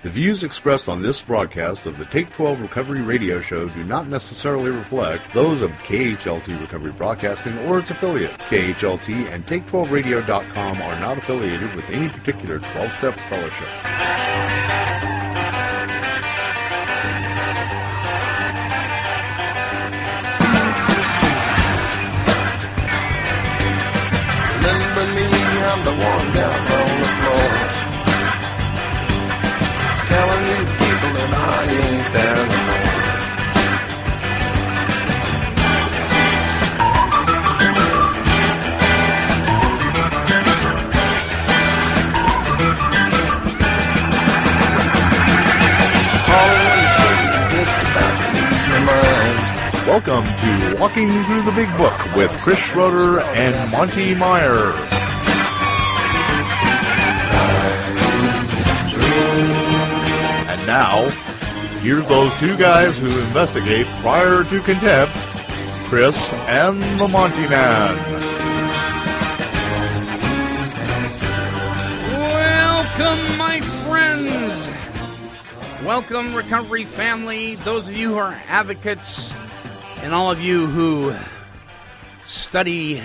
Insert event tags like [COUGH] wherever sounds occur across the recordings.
The views expressed on this broadcast of the Take 12 Recovery Radio Show do not necessarily reflect those of KHLT Recovery Broadcasting or its affiliates. KHLT and Take12Radio.com are not affiliated with any particular 12 step fellowship. Welcome to Walking Through the Big Book with Chris Schroeder and Monty Meyer. And now, here's those two guys who investigate prior to contempt, Chris and the Monty Man. Welcome, my friends. Welcome, recovery family. Those of you who are advocates, and all of you who study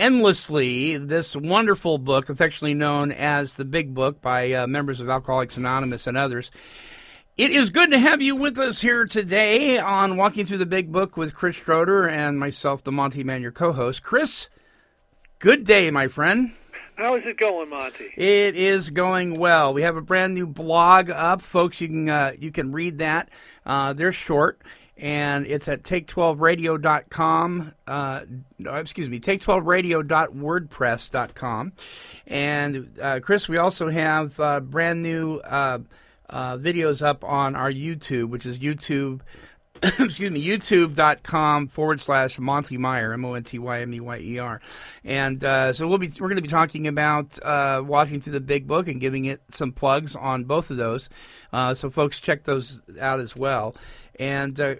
endlessly this wonderful book, affectionately known as the Big Book by uh, members of Alcoholics Anonymous and others. It is good to have you with us here today on Walking Through the Big Book with Chris Schroeder and myself, the Monty Man, your co host. Chris, good day, my friend. How is it going, Monty? It is going well. We have a brand new blog up, folks. You can uh, you can read that. Uh, they're short, and it's at take12radio.com. Uh, no, excuse me, take12radio.wordpress.com. And uh, Chris, we also have uh, brand new uh, videos up on our YouTube, which is YouTube. [COUGHS] excuse me, youtube.com forward slash Monty Meyer, M O N T Y M E Y E R. And uh, so we'll be, we're going to be talking about uh, walking through the big book and giving it some plugs on both of those. Uh, so folks check those out as well. And uh,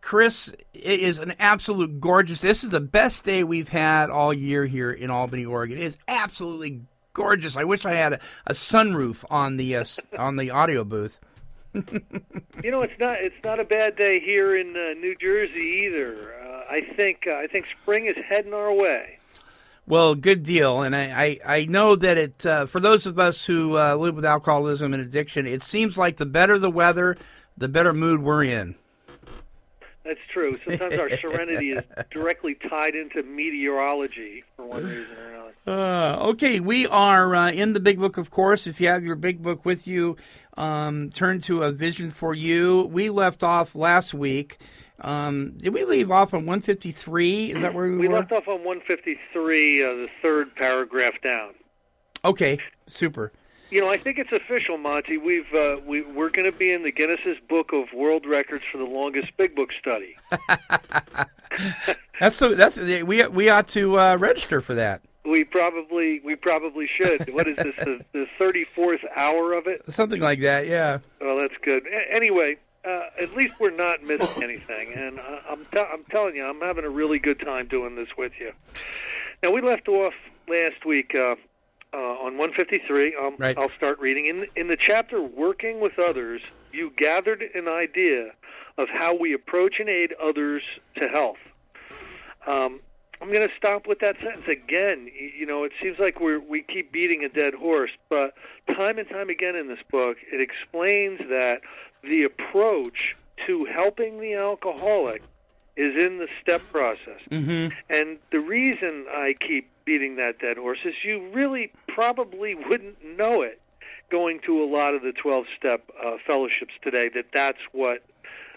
Chris, it is an absolute gorgeous. This is the best day we've had all year here in Albany, Oregon. It is absolutely gorgeous. I wish I had a, a sunroof on the uh, s- on the audio booth. [LAUGHS] You know, it's not it's not a bad day here in uh, New Jersey either. Uh, I think uh, I think spring is heading our way. Well, good deal, and I, I, I know that it uh, for those of us who uh, live with alcoholism and addiction, it seems like the better the weather, the better mood we're in. That's true. Sometimes our [LAUGHS] serenity is directly tied into meteorology for one reason or another. Uh, okay, we are uh, in the big book, of course. If you have your big book with you, um, turn to a vision for you. We left off last week. Um, did we leave off on 153? Is that where we, We were? left off on 153, uh, the third paragraph down. Okay, super. You know, I think it's official, Monty. We've uh, we, we're going to be in the Guinness's Book of World Records for the longest big book study. [LAUGHS] That's so. That's we we ought to uh, register for that. We probably we probably should. What is this? The, the 34th hour of it? Something like that. Yeah. Well, that's good. A- anyway, uh, at least we're not missing anything, and uh, I'm t- I'm telling you, I'm having a really good time doing this with you. Now we left off last week uh, uh, on 153. Um, Right. I'll start reading in in the chapter "Working with Others." You gathered an idea of how we approach and aid others to health. Um, I'm going to stop with that sentence again. You know, it seems like we we keep beating a dead horse, but time and time again in this book, it explains that the approach to helping the alcoholic is in the step process. Mm-hmm. And the reason I keep beating that dead horse is you really probably wouldn't know it going to a lot of the 12-step uh, fellowships today that that's what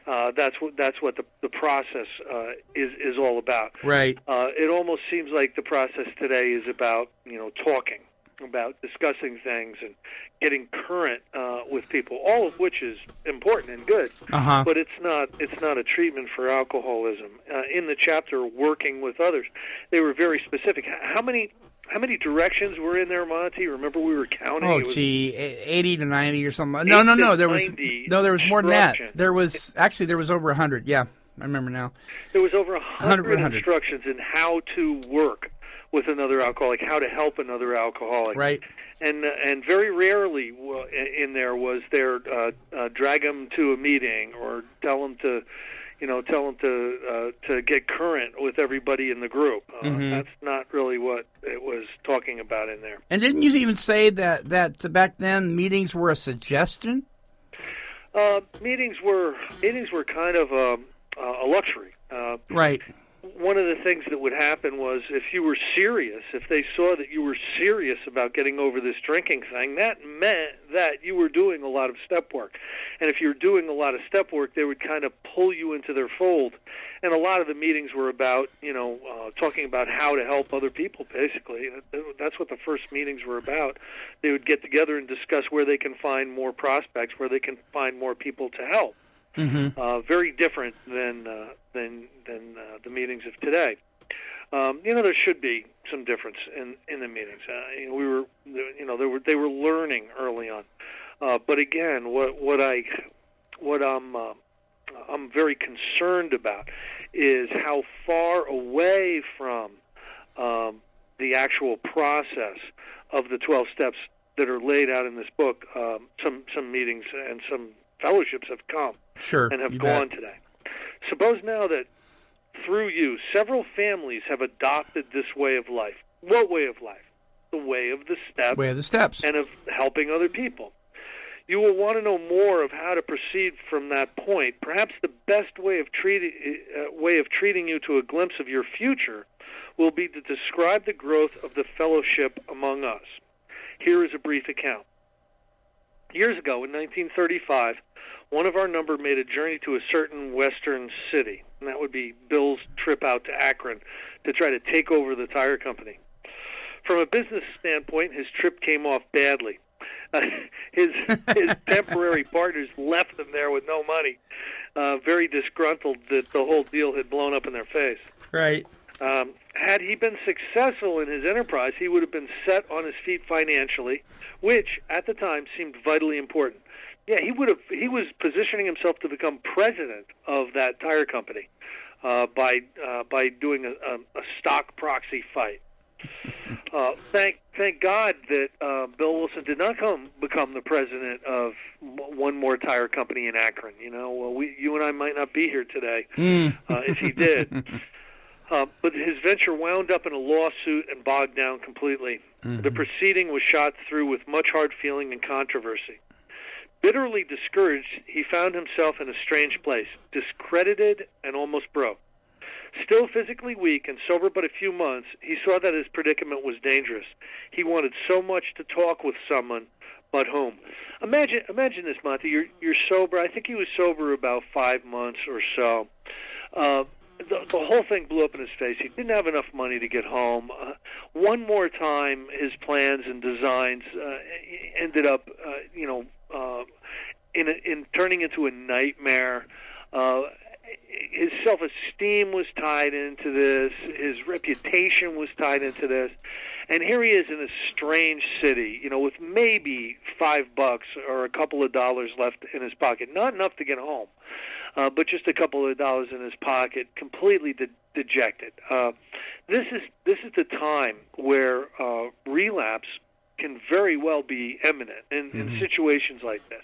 uh, that's what that's what the the process uh, is is all about. Right. Uh, it almost seems like the process today is about you know talking, about discussing things and getting current uh, with people, all of which is important and good. Uh huh. But it's not it's not a treatment for alcoholism. Uh, in the chapter working with others, they were very specific. How many how many directions were in there, Monty? Remember we were counting. Oh, gee, eighty to ninety or something. No, no, no. There was no. There was more than that. There was actually there was over a hundred. Yeah, I remember now. There was over a 100. instructions in how to work with another alcoholic, how to help another alcoholic. Right. And uh, and very rarely in there was there uh, uh, drag them to a meeting or tell them to, you know, tell them to uh, to get current with everybody in the group. Uh, Mhm. That's not really what it was talking about in there. And didn't you even say that that back then meetings were a suggestion? Uh, meetings were meetings were kind of um, uh, a luxury. Uh, Right. One of the things that would happen was if you were serious, if they saw that you were serious about getting over this drinking thing, that meant that you were doing a lot of step work. And if you were doing a lot of step work, they would kind of pull you into their fold. And a lot of the meetings were about, you know, uh, talking about how to help other people, basically. That's what the first meetings were about. They would get together and discuss where they can find more prospects, where they can find more people to help Mm-hmm. uh, very different than uh, than than uh, the meetings of today. Um, you know, there should be some difference in in the meetings. Uh, you know, we were, you know, they were they were learning early on, uh, but again, what what I what I'm uh, I'm very concerned about is how far away from um, the actual process of the 12 steps that are laid out in this book. Um, some some meetings and some fellowships have come Sure. and have you bet. gone today. Suppose now that through you, several families have adopted this way of life. What way of life? The way of the step Way of the steps. and of helping other people. You will want to know more of how to proceed from that point. Perhaps the best way of treating uh, way of treating you to a glimpse of your future will be to describe the growth of the fellowship among us. Here is a brief account. Years ago, in 1935, one of our number made a journey to a certain western city, and that would be Bill's trip out to Akron to try to take over the tire company. From a business standpoint, his trip came off badly. [LAUGHS] Uh, his his [LAUGHS] temporary partners left him there with no money, uh, very disgruntled that the whole deal had blown up in their face. Right. Um, had he been successful in his enterprise, he would have been set on his feet financially, which at the time seemed vitally important. Yeah, he would have. He was positioning himself to become president of that tire company uh, by uh, by doing a, a, a stock proxy fight. [LAUGHS] Uh, thank thank God that uh, Bill Wilson did not come become the president of m- one more tire company in Akron. You know, well, we you and I might not be here today [LAUGHS] Mm. uh, if he did. [LAUGHS] Uh, but his venture wound up in a lawsuit and bogged down completely. The proceeding was shot through with much hard feeling and controversy. Bitterly discouraged, he found himself in a strange place, discredited and almost broke. Still physically weak and sober but a few months, he saw that his predicament was dangerous. He wanted so much to talk with someone, but whom? Imagine, imagine this, Monty. You're you're sober. I think he was sober about five months or so. Uh, the, the whole thing blew up in his face. He didn't have enough money to get home. Uh, one more time, his plans and designs uh, ended up, uh, you know, uh, in a, in turning into a nightmare. Uh, his self-esteem was tied into this. His reputation was tied into this. And here he is in a strange city, you know, with maybe five bucks or a couple of dollars left in his pocket. Not enough to get home, uh, but just a couple of dollars in his pocket, completely de- dejected. Uh, this is this is the time where uh, relapse can very well be imminent in, in situations like this.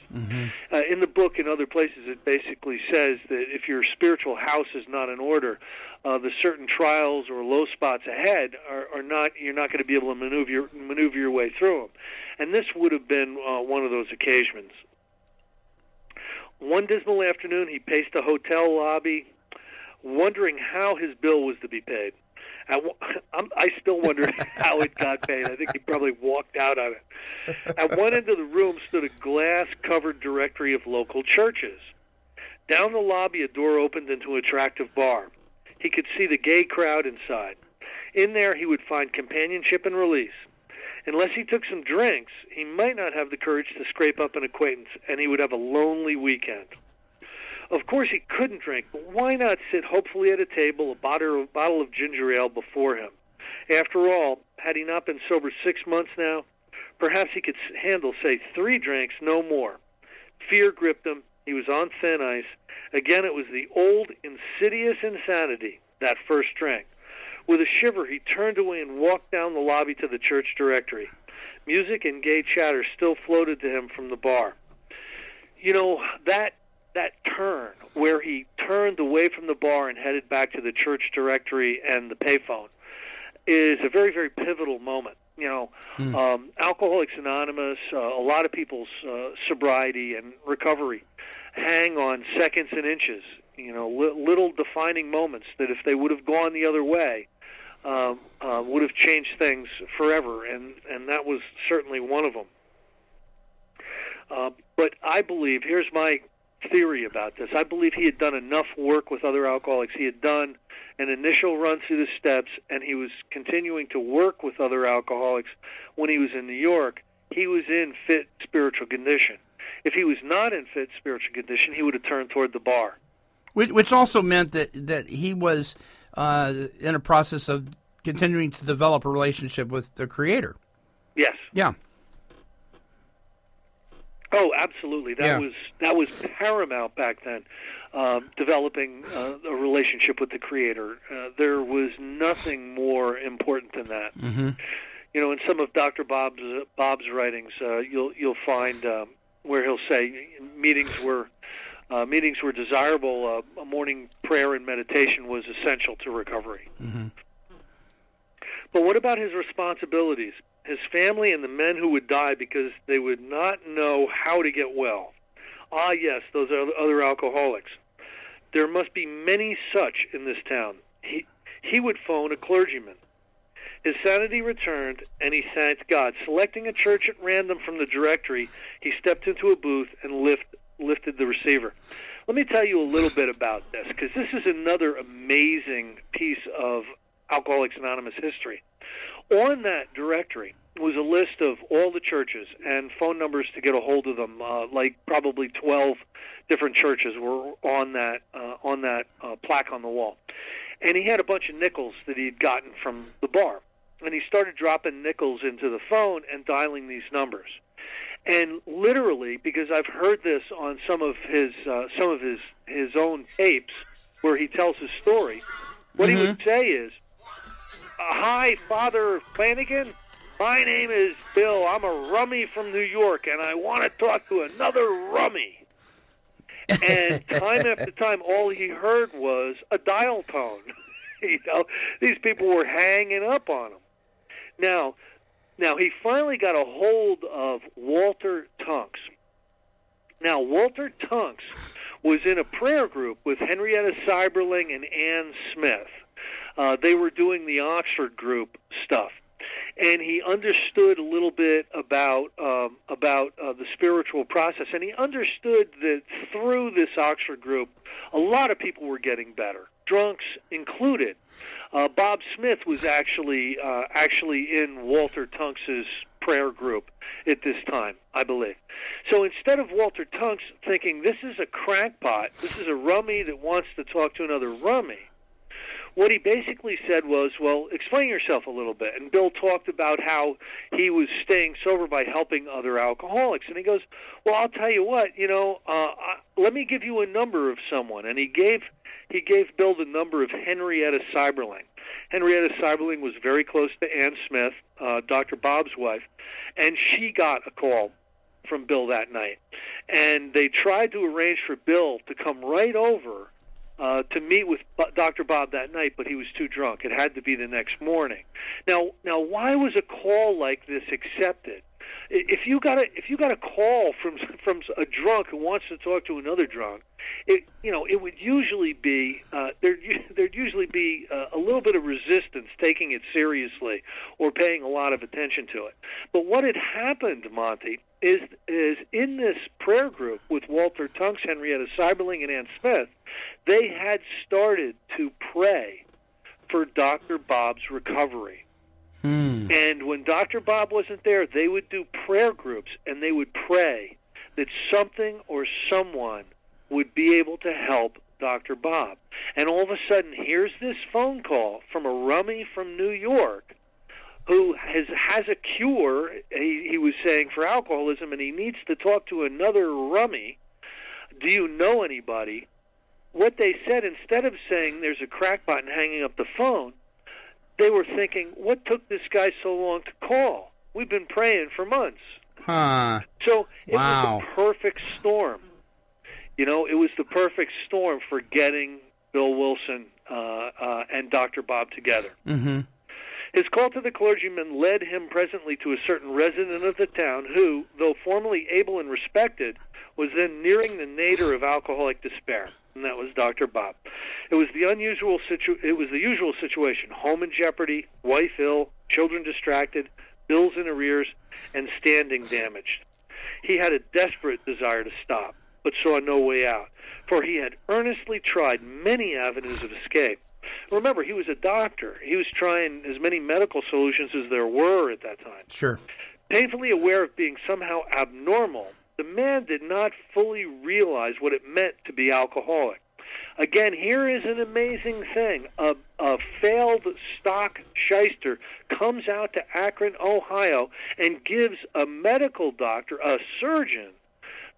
Uh, in the book and other places, it basically says that if your spiritual house is not in order, uh, the certain trials or low spots ahead are, are not you're not going to be able to maneuver your, maneuver your way through them. And this would have been uh, one of those occasions. One dismal afternoon, he paced the hotel lobby, wondering how his bill was to be paid. At, [LAUGHS] I'm, I still wonder [LAUGHS] how it got paid. I think he probably walked out on it. At one end of the room stood a glass-covered directory of local churches. Down the lobby, a door opened into an attractive bar. He could see the gay crowd inside. In there, he would find companionship and release. Unless he took some drinks, he might not have the courage to scrape up an acquaintance, and he would have a lonely weekend. Of course, he couldn't drink, but why not sit hopefully at a table, a bottle, a bottle of ginger ale before him? After all, had he not been sober six months now, perhaps he could handle, say, three drinks, no more. Fear gripped him. He was on thin ice. Again, it was the old insidious insanity, that first drink. With a shiver, he turned away and walked down the lobby to the church directory. Music and gay chatter still floated to him from the bar. You know, that that turn where he turned away from the bar and headed back to the church directory and the payphone is a very very pivotal moment. You know um, alcoholics anonymous uh, a lot of people's uh, sobriety and recovery hang on seconds and inches you know li- little defining moments that if they would have gone the other way um, uh, would have changed things forever and and that was certainly one of them. Uh, but I believe here's my theory about this. I believe he had done enough work with other alcoholics. He had done an initial run through the steps, and he was continuing to work with other alcoholics when he was in New York. He was in fit spiritual condition. If he was not in fit spiritual condition, he would have turned toward the bar. Which, which also meant that that he was uh, in a process of continuing to develop a relationship with the Creator. Yes. Yeah. Oh, absolutely. That Yeah. was that was paramount back then. Um, developing uh, a relationship with the Creator, uh, there was nothing more important than that. Mm-hmm. You know, in some of Dr. Bob's uh, Bob's writings, uh, you'll you'll find um, where he'll say meetings were uh, meetings were desirable. Uh, a morning prayer and meditation was essential to recovery. Mhm. But what about his responsibilities? His family and the men who would die because they would not know how to get well. Ah, yes, those are other alcoholics. There must be many such in this town. He he would phone a clergyman. His sanity returned, and he thanked God. Selecting a church at random from the directory, he stepped into a booth and lift, lifted the receiver. Let me tell you a little bit about this, because this is another amazing piece of Alcoholics Anonymous history. On that directory was a list of all the churches and phone numbers to get a hold of them. Uh, like probably 12 different churches were on that uh, on that uh, plaque on the wall, and he had a bunch of nickels that he'd gotten from the bar, and he started dropping nickels into the phone and dialing these numbers. And literally, because I've heard this on some of his uh, some of his his own tapes where he tells his story, what he would say is, Uh, "Hi, Father Flanagan. My name is Bill. I'm a rummy from New York, and I want to talk to another rummy." And [LAUGHS] time after time, all he heard was a dial tone. [LAUGHS] you know, these people were hanging up on him. Now, now he finally got a hold of Walter Tunks. Now, Walter Tunks was in a prayer group with Henrietta Seiberling and Ann Smith. Uh, they were doing the Oxford group stuff, and he understood a little bit about um, about uh, the spiritual process, and he understood that through this Oxford group, a lot of people were getting better, drunks included. Uh, Bob Smith was actually uh, actually in Walter Tunks's prayer group at this time, I believe. So instead of Walter Tunks thinking this is a crackpot, this is a rummy that wants to talk to another rummy, what he basically said was, well, explain yourself a little bit. And Bill talked about how he was staying sober by helping other alcoholics. And he goes, well, I'll tell you what, you know, uh, I- let me give you a number of someone. And he gave he gave Bill the number of Henrietta Seiberling. Henrietta Seiberling was very close to Ann Smith, uh, Dr. Bob's wife, and she got a call from Bill that night. And they tried to arrange for Bill to come right over uh, to meet with Dr. Bob that night, but he was too drunk. It had to be the next morning. Now, now, why was a call like this accepted? If you got a if you got a call from [LAUGHS] from a drunk who wants to talk to another drunk, it you know it would usually be uh, there [LAUGHS] there'd usually be uh, a little bit of resistance taking it seriously or paying a lot of attention to it. But what had happened, Monty, is is in this prayer group with Walter Tunks, Henrietta Seiberling, and Ann Smith, they had started to pray for Dr. Bob's recovery. Hmm. And when Dr. Bob wasn't there, they would do prayer groups and they would pray that something or someone would be able to help Dr. Bob. And all of a sudden, here's this phone call from a rummy from New York who has has a cure he, he was saying for alcoholism and he needs to talk to another rummy do you know anybody what they said instead of saying there's a crackpot and hanging up the phone they were thinking, what took this guy so long to call? We've been praying for months. Huh. So it Wow. was the perfect storm. You know, it was the perfect storm for getting Bill Wilson uh, uh, and Dr. Bob together. Mm-hmm. His call to the clergyman led him presently to a certain resident of the town who, though formerly able and respected, was then nearing the nadir of alcoholic despair, and that was Dr. Bob. It was the unusual situ- it was the usual situation: home in jeopardy, wife ill, children distracted, bills in arrears, and standing damaged. He had a desperate desire to stop, but saw no way out, for he had earnestly tried many avenues of escape. Remember, he was a doctor. He was trying as many medical solutions as there were at that time. Sure. Painfully aware of being somehow abnormal, the man did not fully realize what it meant to be alcoholic. Again, here is an amazing thing. A, a failed stock shyster comes out to Akron, Ohio, and gives a medical doctor, a surgeon,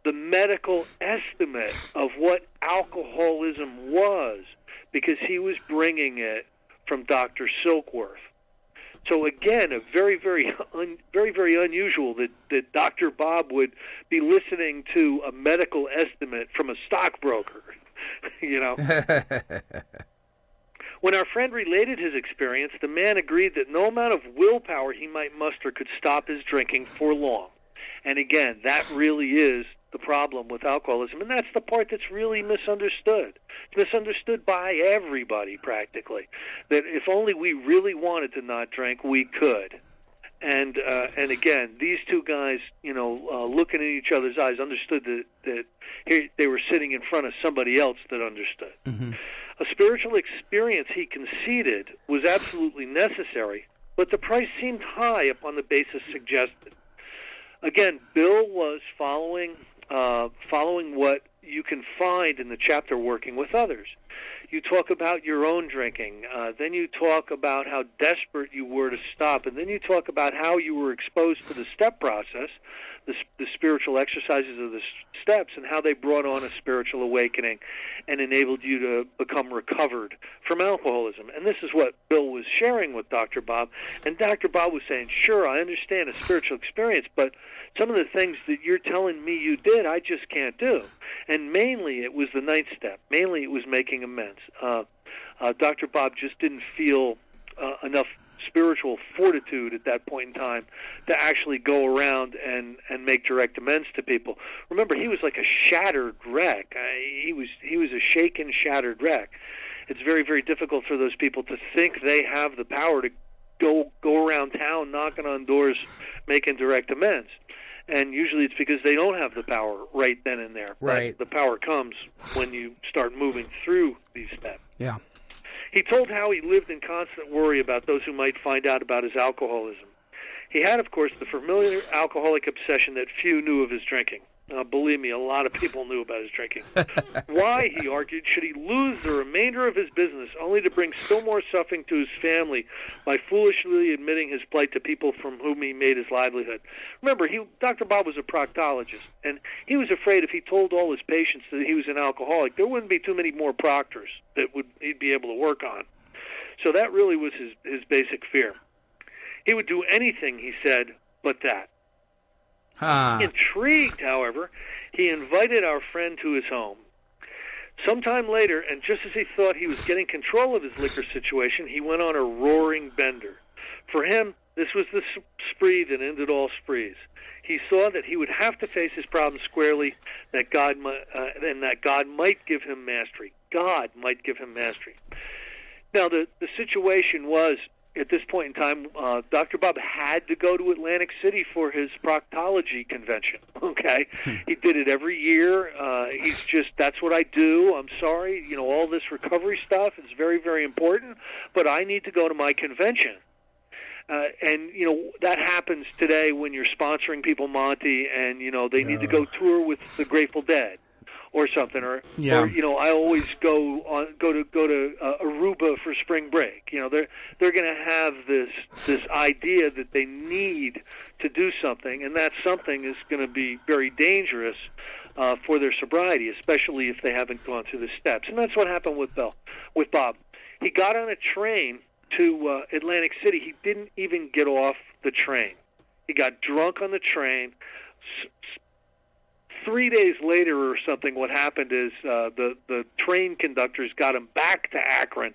the medical estimate of what alcoholism was because he was bringing it from Dr. Silkworth. So again, a very, very, [LAUGHS] un, very, very unusual that that Dr. Bob would be listening to a medical estimate from a stockbroker. [LAUGHS] you know. [LAUGHS] When our friend related his experience, the man agreed that no amount of willpower he might muster could stop his drinking for long. And again, that really is the problem with alcoholism, and that's the part that's really misunderstood. It's misunderstood by everybody practically. That if only we really wanted to not drink, we could. And uh, and again, these two guys, you know, uh, looking in each other's eyes, understood that that here they were sitting in front of somebody else that understood. A spiritual experience, he conceded, was absolutely necessary, but the price seemed high upon the basis suggested. Again, Bill was following uh, following what you can find in the chapter working with others. You talk about your own drinking, uh, then you talk about how desperate you were to stop, and then you talk about how you were exposed to the step process, the, the spiritual exercises of the steps, and how they brought on a spiritual awakening and enabled you to become recovered from alcoholism. And this is what Bill was sharing with Dr. Bob. And Dr. Bob was saying, Sure, I understand a spiritual experience, but some of the things that you're telling me you did, I just can't do. And mainly it was the ninth step. Mainly it was making amends. Uh, uh, Dr. Bob just didn't feel uh, enough spiritual fortitude at that point in time to actually go around and and make direct amends to people. Remember, he was like a shattered wreck. Uh, he was he was a shaken, shattered wreck. It's very very difficult for those people to think they have the power to go go around town knocking on doors, making direct amends. And usually it's because they don't have the power right then and there. Right. The power comes when you start moving through these steps. Yeah. He told how he lived in constant worry about those who might find out about his alcoholism. He had, of course, the familiar alcoholic obsession that few knew of his drinking. Uh, believe me, a lot of people knew about his drinking. [LAUGHS] Why, he argued, should he lose the remainder of his business only to bring still more suffering to his family by foolishly admitting his plight to people from whom he made his livelihood? Remember, he, Dr. Bob was a proctologist, and he was afraid if he told all his patients that he was an alcoholic, there wouldn't be too many more proctors that would he'd be able to work on. So that really was his, his basic fear. He would do anything, he said, but that. Huh. Intrigued, however, he invited our friend to his home. Sometime later, and just as he thought he was getting control of his liquor situation, he went on a roaring bender. For him, this was the spree that ended all sprees. He saw that he would have to face his problems squarely, that God, uh, and that God might give him mastery. God might give him mastery. Now, the the situation was at this point in time, uh, Dr. Bob had to go to Atlantic City for his proctology convention. [LAUGHS] Okay, he did it every year. Uh, he's just that's what I do. I'm sorry, you know, all this recovery stuff is very very important, but I need to go to my convention. Uh, and you know that happens today when you're sponsoring people Monty, and you know they need to go tour with the Grateful Dead or something, or Yeah. or you know I always go on go to go to uh, Aruba for spring break. You know they're they're going to have this this idea that they need to do something, and that something is going to be very dangerous uh, for their sobriety, especially if they haven't gone through the steps. And that's what happened with Bill, with Bob. He got on a train to uh, Atlantic City, he didn't even get off the train. He got drunk on the train. Three days later or something, what happened is uh, the the train conductors got him back to Akron.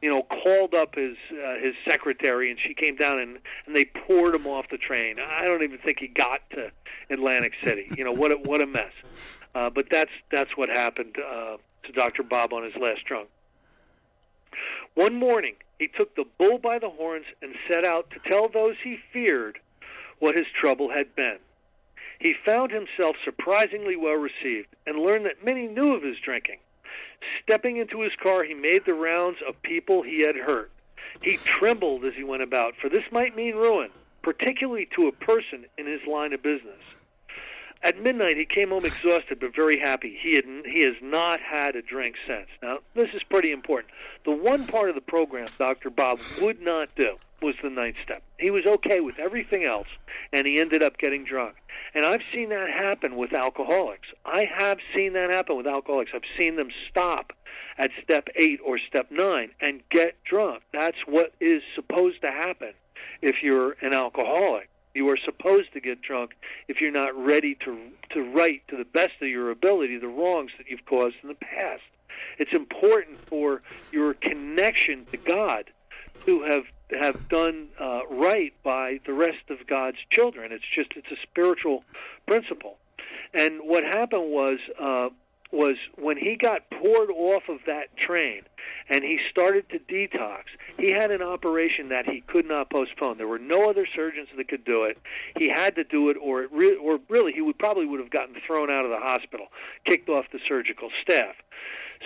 You know, called up his uh, his secretary, and she came down and and they poured him off the train. I don't even think he got to Atlantic City. You know what a, what a mess. Uh, but that's that's what happened uh, to Dr. Bob on his last drunk. One morning, he took the bull by the horns and set out to tell those he feared what his trouble had been. He found himself surprisingly well received and learned that many knew of his drinking. Stepping into his car, he made the rounds of people he had hurt. He trembled as he went about, for this might mean ruin, particularly to a person in his line of business. At midnight, he came home exhausted but very happy. He had he has not had a drink since. Now, this is pretty important. The one part of the program Dr. Bob would not do was the ninth step. He was okay with everything else, and he ended up getting drunk. And I've seen that happen with alcoholics. I have seen that happen with alcoholics. I've seen them stop at step eight or step nine and get drunk. That's what is supposed to happen if you're an alcoholic. You are supposed to get drunk if you're not ready to to right to the best of your ability the wrongs that you've caused in the past. It's important for your connection to God to have have done uh, right by the rest of God's children. It's just it's a spiritual principle. And what happened was uh, was when he got poured off of that train and he started to detox, he had an operation that he could not postpone. There were no other surgeons that could do it. He had to do it, or it re- or really, he would probably would have gotten thrown out of the hospital, kicked off the surgical staff.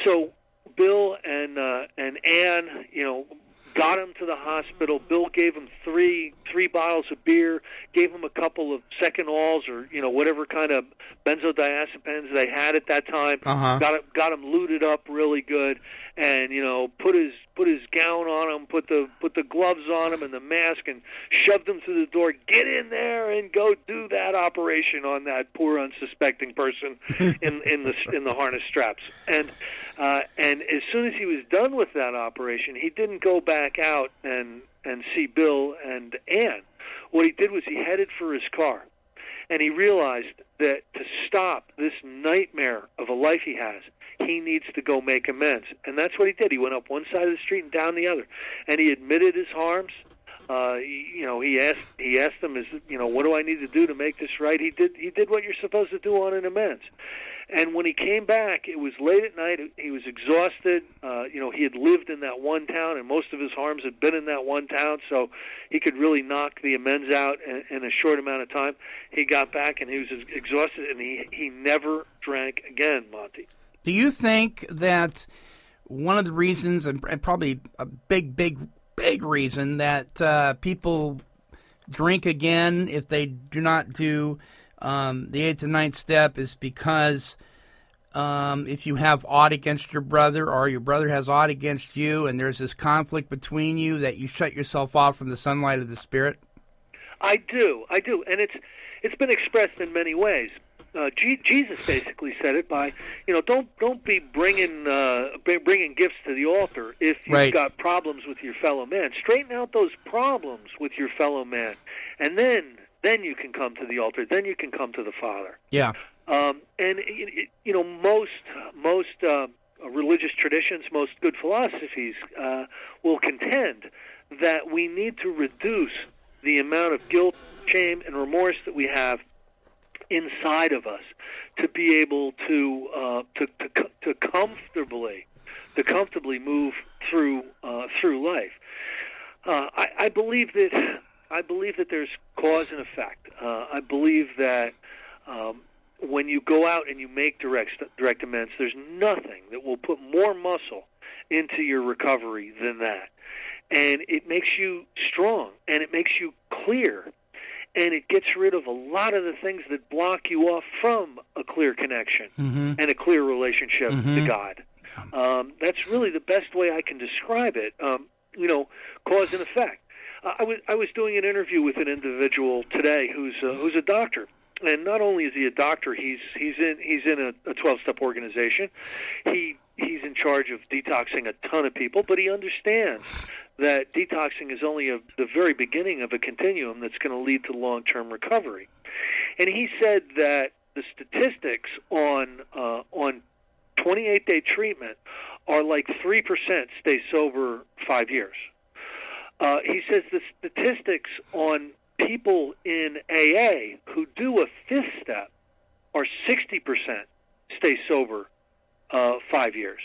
So Bill and uh, and Ann, you know, got him to the hospital. Bill gave him three three bottles of beer, gave him a couple of Seconals or you know whatever kind of benzodiazepines they had at that time. Uh-huh. Got him got him looted up really good, and you know put his put his gown on him, put the put the gloves on him and the mask, and shoved him through the door. Get in there and go do that operation on that poor unsuspecting person [LAUGHS] in in the in the harness straps. And uh, and as soon as he was done with that operation, he didn't go back out and and see Bill and Ann. What he did was he headed for his car, and he realized that to stop this nightmare of a life he has, he needs to go make amends. And that's what he did. He went up one side of the street and down the other, and he admitted his harms. Uh, you know, he asked he asked them, "Is you know, what do I need to do to make this right?" He did he did what you're supposed to do on an amends. And when he came back, it was late at night. He was exhausted. Uh, you know, he had lived in that one town, and most of his harms had been in that one town, so he could really knock the amends out in, in a short amount of time. He got back, and he was exhausted, and he he never drank again, Monty. Do you think that one of the reasons, and probably a big, big, big reason that uh, people drink again if they do not do um, the eighth and ninth step is because um, if you have odd against your brother or your brother has odd against you and there's this conflict between you that you shut yourself off from the sunlight of the spirit? I do, I do, and it's it's been expressed in many ways. Uh, G- Jesus basically said it by, you know, don't don't be bringing uh, bringing gifts to the altar if you've Right. got problems with your fellow man. Straighten out those problems with your fellow man, and then then you can come to the altar. Then you can come to the Father. Yeah. Um, and it, it, you know, most most uh, religious traditions, most good philosophies uh, will contend that we need to reduce the amount of guilt, shame, and remorse that we have inside of us to be able to uh, to, to to comfortably to comfortably move through uh, through life. Uh, I, I believe that I believe that there's cause and effect. Uh, I believe that um, when you go out and you make direct direct amends, there's nothing that will put more muscle into your recovery than that, and it makes you strong and it makes you clear, and it gets rid of a lot of the things that block you off from a clear connection Mm-hmm. and a clear relationship to Mhm. God. Um, that's really the best way I can describe it. Um, you know, cause and effect. Uh, I was I was doing an interview with an individual today who's uh, who's a doctor, and not only is he a doctor, he's he's in he's in a, a 12 step organization. He he's in charge of detoxing a ton of people, but he understands that detoxing is only a, the very beginning of a continuum that's going to lead to long-term recovery. And he said that the statistics on uh, on 28-day treatment are like three percent stay sober five years. Uh, he says the statistics on people in AA who do a fifth step are 60% stay sober uh, five years.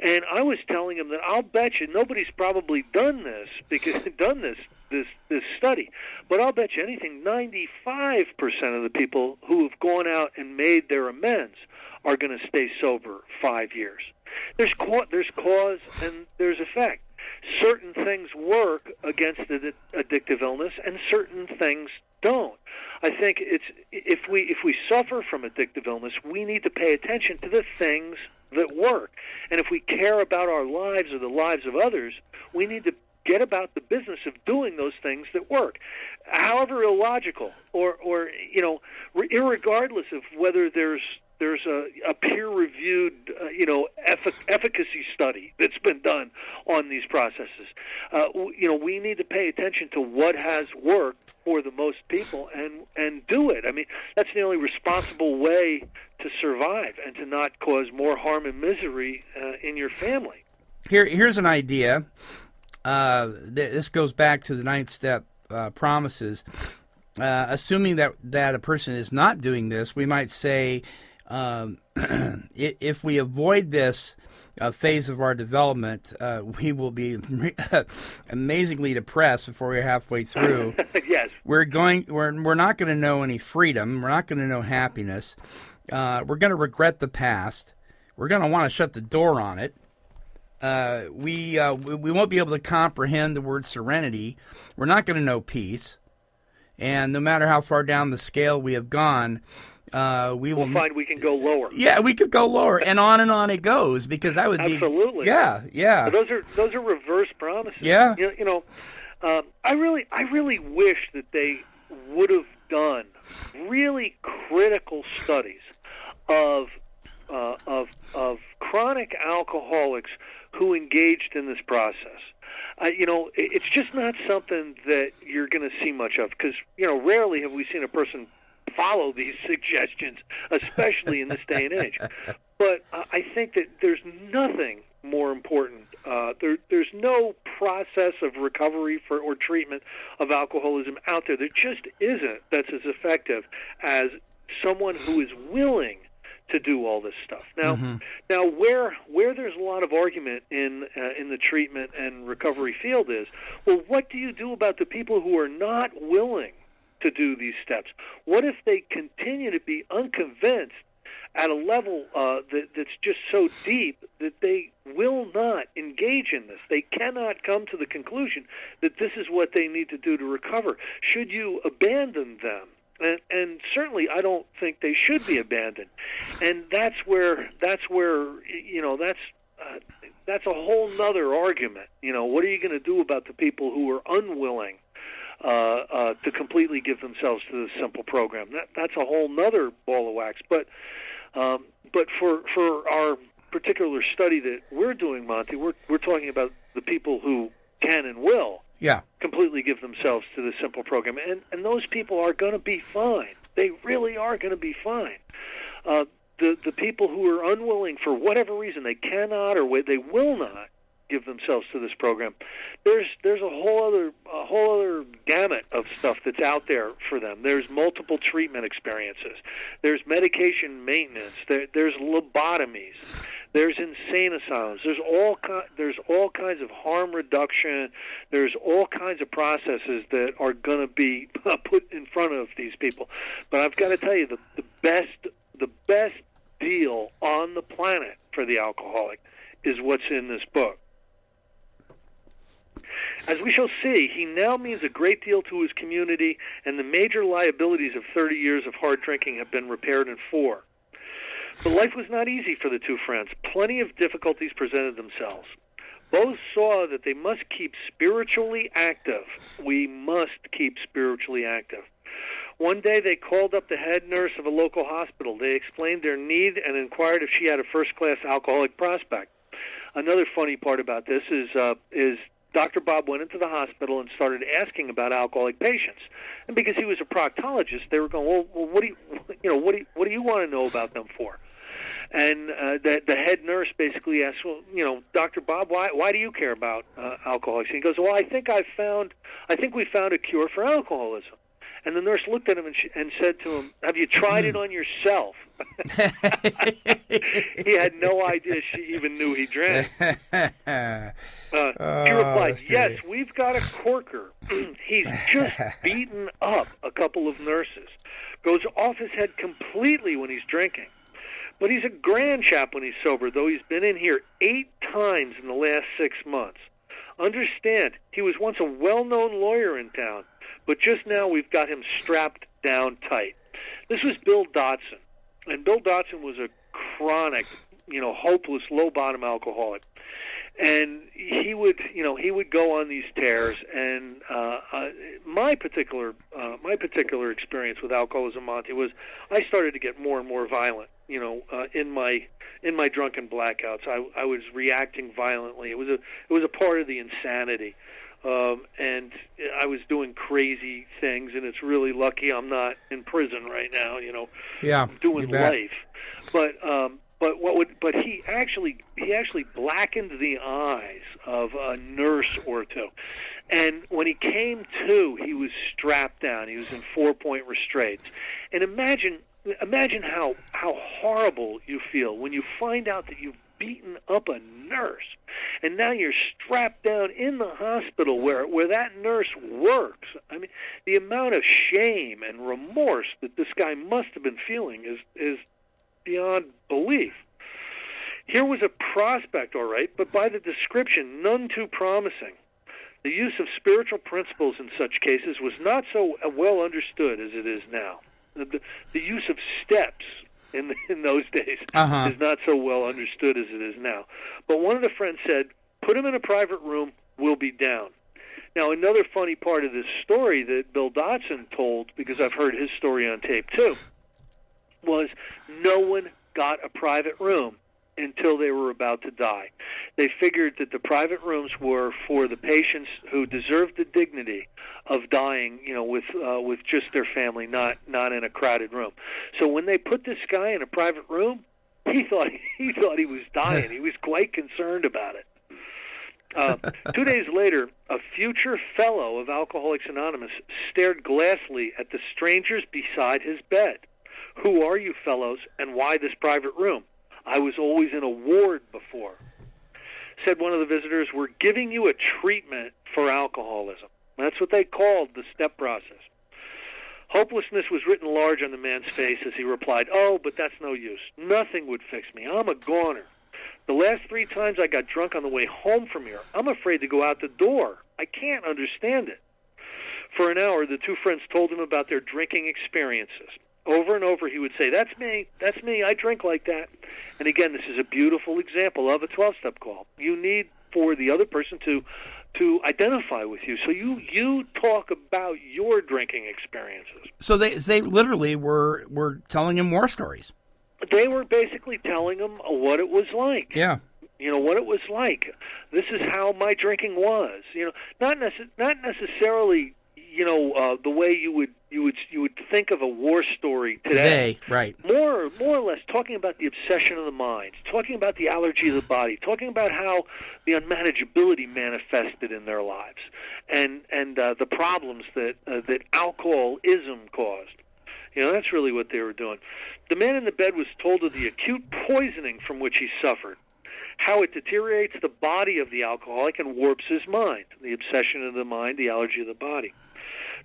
And I was telling him that I'll bet you nobody's probably done this because they've [LAUGHS] done this this this study, but I'll bet you anything 95% of the people who have gone out and made their amends are going to stay sober five years. There's ca- there's cause and there's effect certain things work against the addictive illness and certain things don't. I think it's if we if we suffer from addictive illness, we need to pay attention to the things that work. And if we care about our lives or the lives of others, we need to get about the business of doing those things that work. However illogical or or you know, regardless of whether there's there's a, a peer-reviewed, uh, you know, effic- efficacy study that's been done on these processes. Uh, w- you know, we need to pay attention to what has worked for the most people and and do it. I mean, that's the only responsible way to survive and to not cause more harm and misery uh, in your family. Here, here's an idea. Uh, th- this goes back to the ninth step uh, promises. Uh, assuming that that a person is not doing this, we might say um, [CLEARS THROAT] if we avoid this uh, phase of our development, uh, we will be [LAUGHS] amazingly depressed before we're halfway through. [LAUGHS] yes, we're going. We're we're not going to know any freedom. We're not going to know happiness. Uh, we're going to regret the past. We're going to want to shut the door on it. Uh, we, uh, we we won't be able to comprehend the word serenity. We're not going to know peace. And no matter how far down the scale we have gone, uh, we will we'll find we can go lower. Yeah, we could go lower, [LAUGHS] and on and on it goes because I would be. absolutely. be yeah, yeah. But those are those are reverse promises. Yeah, you know, you know um, I really I really wish that they would have done really critical studies of uh, of of chronic alcoholics who engaged in this process. Uh, you know, it's just not something that you're going to see much of because you know rarely have we seen a person follow these [LAUGHS] suggestions, especially in this day and age. But uh, I think that there's nothing more important. Uh, there, there's no process of recovery for or treatment of alcoholism out there. There just isn't that's as effective as someone who is willing to do all this stuff. Now, mm-hmm. now where where there's a lot of argument in uh, in the treatment and recovery field is, well, what do you do about the people who are not willing to do these steps? What if they continue to be unconvinced at a level uh, that, that's just so deep that they will not engage in this? They cannot come to the conclusion that this is what they need to do to recover. Should you abandon them? And, and certainly, I don't think they should be abandoned. And that's where that's where you know that's uh, that's a whole nother argument. You know, what are you going to do about the people who are unwilling uh, uh, to completely give themselves to this simple program. That, that's a whole nother ball of wax. But um, but for for our particular study that we're doing, Monty, we're we're talking about the people who can and will yeah. completely give themselves to the simple program, and and those people are going to be fine. They really are going to be fine. Uh, the the people who are unwilling for whatever reason they cannot or they will not give themselves to this program. There's there's a whole other a whole other gamut of stuff that's out there for them. There's multiple treatment experiences. There's medication maintenance. There, there's lobotomies. There's insane asylums. There's all there's all kinds of harm reduction. There's all kinds of processes that are going to be [LAUGHS] put in front of these people. But I've got to tell you, the, the best the best deal on the planet for the alcoholic is what's in this book. As we shall see, he now means a great deal to his community, and the major liabilities of 30 years of hard drinking have been repaired in four. But life was not easy for the two friends. Plenty of difficulties presented themselves. Both saw that they must keep spiritually active. We must keep spiritually active. One day they called up the head nurse of a local hospital. They explained their need and inquired if she had a first class alcoholic prospect. another funny part about this is uh, is Dr. Bob went into the hospital and started asking about alcoholic patients, and because he was a proctologist, they were going, well, well what do you, [LAUGHS] you know, what do you, what do you want to know about them for? And uh, the the head nurse basically asked, well, you know, Dr. Bob, why why do you care about uh, alcoholics? And he goes, well, I think I found, I think we found a cure for alcoholism. And the nurse looked at him and, sh- and said to him, "Have you tried it on yourself?" [LAUGHS] he had no idea she even knew he drank. [LAUGHS] Uh, Oh, he replied, "Yes, great. we've got a corker. [CLEARS THROAT] He's just [LAUGHS] beaten up a couple of nurses. Goes off his head completely when he's drinking. But he's a grand chap when he's sober, though he's been in here eight times in the last six months. Understand, he was once a well-known lawyer in town, but just now we've got him strapped down tight. This was Bill Dotson, and Bill Dotson was a chronic, you know, hopeless, low-bottom alcoholic. And he would you know he would go on these tears. And uh, uh my particular uh my particular experience with alcoholism monty was i started to get more and more violent you know uh, in my in my drunken blackouts. I i was reacting violently. It was a it was a part of the insanity um and i was doing crazy things and it's really lucky i'm not in prison right now you know Yeah, doing you bet. life. But um, but what would but he actually he actually blackened the eyes of a nurse or two, and when he came to, he was strapped down. He was in four point restraints, and imagine imagine how how horrible you feel when you find out that you've beaten up a nurse. And now you're strapped down in the hospital where where that nurse works. I mean the amount of shame and remorse that this guy must have been feeling is is beyond belief. Here was a prospect all right but by the description none too promising. The use of spiritual principles in such cases was not so well understood as it is now. The, the, use of steps in [LAUGHS] in those days Uh-huh. is not so well understood as it is now. But one of the friends said, "Put him in a private room. We'll be down." Now, another funny part of this story that Bill Dotson told, because I've heard his story on tape too, was no one got a private room until they were about to die. They figured that the private rooms were for the patients who deserved the dignity of dying, you know, with uh, with just their family, not not in a crowded room. So when they put this guy in a private room, [LAUGHS] he thought he thought he was dying. he was quite concerned about it. Uh, [LAUGHS] two days later, a future fellow of Alcoholics Anonymous stared glassily at the strangers beside his bed. Who are you fellows, and why this private room? I was always in a ward before. Said one of the visitors, We're giving you a treatment for alcoholism. That's what they called the step process. Hopelessness was written large on the man's face as he replied, Oh, but that's no use. Nothing would fix me. I'm a goner. The last three times I got drunk on the way home from here, I'm afraid to go out the door. I can't understand it. For an hour, the two friends told him about their drinking experiences. Over and over, he would say, That's me, that's me, I drink like that. And again, this is a beautiful example of a 12 step call. You need for the other person to to identify with you. So you you talk about your drinking experiences. So they they literally were were telling him war stories. They were basically telling him what it was like. Yeah. you know what it was like. This is how my drinking was. You know, not necess- not necessarily you know uh, the way you would you would you would think of a war story today. Today, right. More more or less talking about the obsession of the mind, talking about the allergy of the body, talking about how the unmanageability manifested in their lives, and and uh, the problems that uh, that alcoholism caused. You know, that's really what they were doing. The man in the bed was told of the acute poisoning from which he suffered, how it deteriorates the body of the alcoholic and warps his mind, the obsession of the mind, the allergy of the body.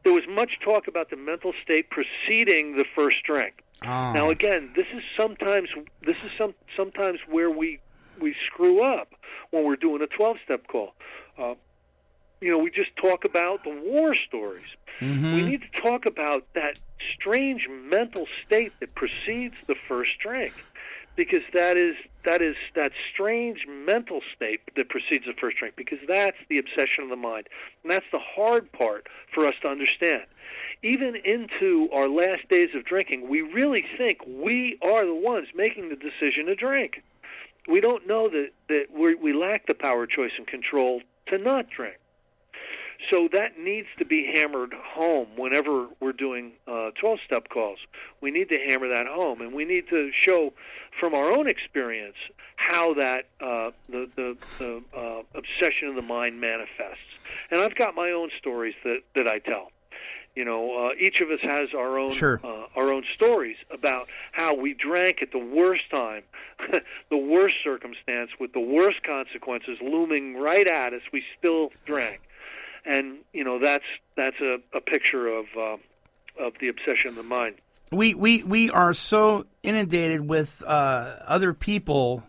There was much talk about the mental state preceding the first drink. Oh. Now again, this is sometimes this is some sometimes where we we screw up when we're doing a 12 step call. Uh, you know, we just talk about the war stories. Mhm. We need to talk about that strange mental state that precedes the first drink, because that is that is that strange mental state that precedes the first drink, because that's the obsession of the mind, and that's the hard part for us to understand. Even into our last days of drinking, we really think we are the ones making the decision to drink. we don't know that that we we lack the power, choice, and control to not drink. So that needs to be hammered home whenever we're doing uh, 12 step calls. We need to hammer that home, and we need to show from our own experience how that uh, the, the, the uh, obsession of the mind manifests. And I've got my own stories that, that I tell. You know, uh, each of us has our own Sure. uh, our own stories about how we drank at the worst time, [LAUGHS] the worst circumstance, with the worst consequences looming right at us. We still drank, and you know that's that's a, a picture of uh, of the obsession of the mind. we we we are so inundated with uh, other people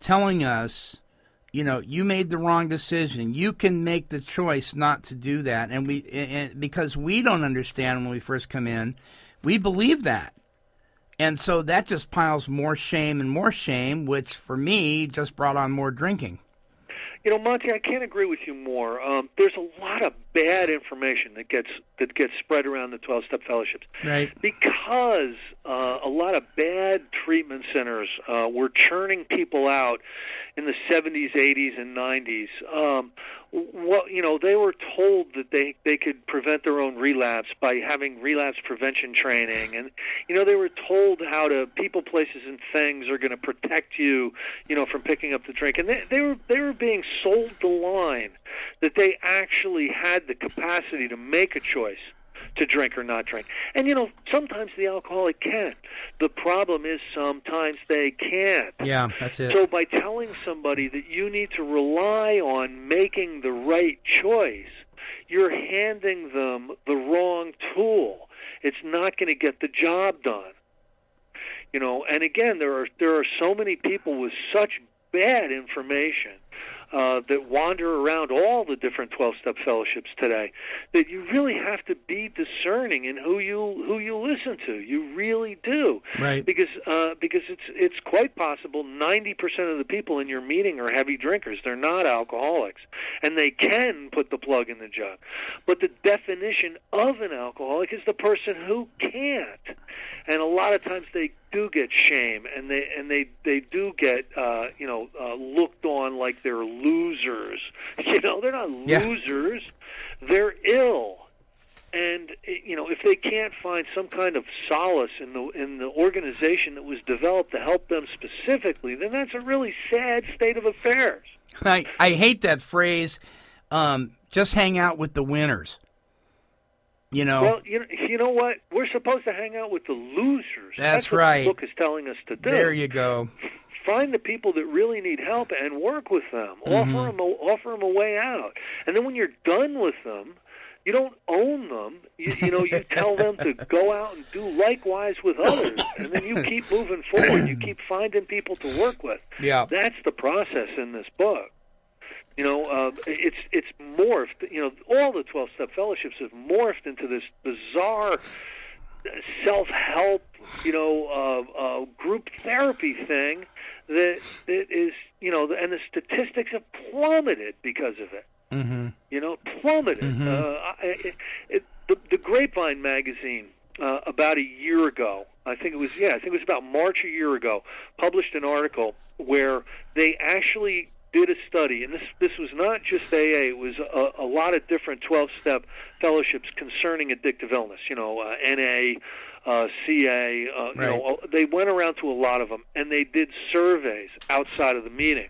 telling us, you know, you made the wrong decision. You can make the choice not to do that, and we and because we don't understand when we first come in, we believe that, and so that just piles more shame and more shame, which for me just brought on more drinking. You know, Monty, I can't agree with you more. Um, there's a lot of bad information that gets that gets spread around the 12-step fellowships Right. because uh, a lot of bad treatment centers uh, were churning people out in the 70s, 80s, and 90s. Um, well, you know, they were told that they they could prevent their own relapse by having relapse prevention training, and you know, they were told how to people, places, and things are going to protect you, you know, from picking up the drink, and they they were they were being sold the line that they actually had the capacity to make a choice to drink or not drink. And you know, sometimes the alcoholic can't. The problem is sometimes they can't. Yeah, that's it. So by telling somebody that you need to rely on making the right choice, you're handing them the wrong tool. It's not going to get the job done. You know, and again, there are there are so many people with such bad information uh, that wander around all the different 12-step fellowships today that you really have to be discerning in who you who you listen to. You really do right. because uh, because it's it's quite possible 90% of the people in your meeting are heavy drinkers. They're not alcoholics, and they can put the plug in the jug. But the definition of an alcoholic is the person who can't, and a lot of times they do get shame, and they and they they do get uh, you know uh, looked on like they're losers. [LAUGHS] You know, they're not Yeah. losers. They're ill and you know if they can't find some kind of solace in the in the organization that was developed to help them specifically then that's a really sad state of affairs I, I hate that phrase. Um, just hang out with the winners. You know. well you know you know what we're supposed to hang out with the losers That's what right. the book is telling us to do there you go. find the people that really need help and work with them Mm-hmm. offer them a, offer them a way out and then when you're done with them you don't own them you, you know you [LAUGHS] tell them to go out and do likewise with others and then you keep moving forward you keep finding people to work with Yeah. that's the process in this book you know uh, it's it's morphed you know all the 12 step fellowships have morphed into this bizarre self-help, you know, uh, uh, group therapy thing that that is, you know, and the statistics have plummeted because of it. Mm-hmm. You know, plummeted. Uh, I, it, it, the, the Grapevine magazine uh, about a year ago, I think it was, yeah, I think it was about March a year ago, published an article where they actually did a study, and this this was not just AA; it was a, a lot of different twelve-step fellowships concerning addictive illness. You know, uh, NA, uh, CA. Uh, You know, uh, they went around to a lot of them, and they did surveys outside of the meeting,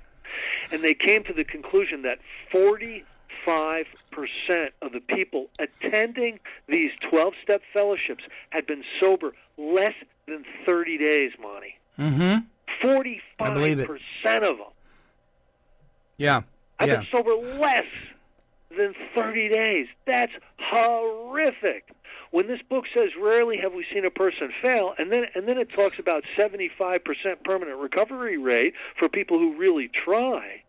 and they came to the conclusion that forty-five percent of the people attending these twelve-step fellowships had been sober less than thirty days. Monty, Mm-hmm. forty-five believe it. percent of them. Yeah. I've Yeah. been sober less than 30 days. That's horrific. When this book says rarely have we seen a person fail, and then and then it talks about 75% permanent recovery rate for people who really try,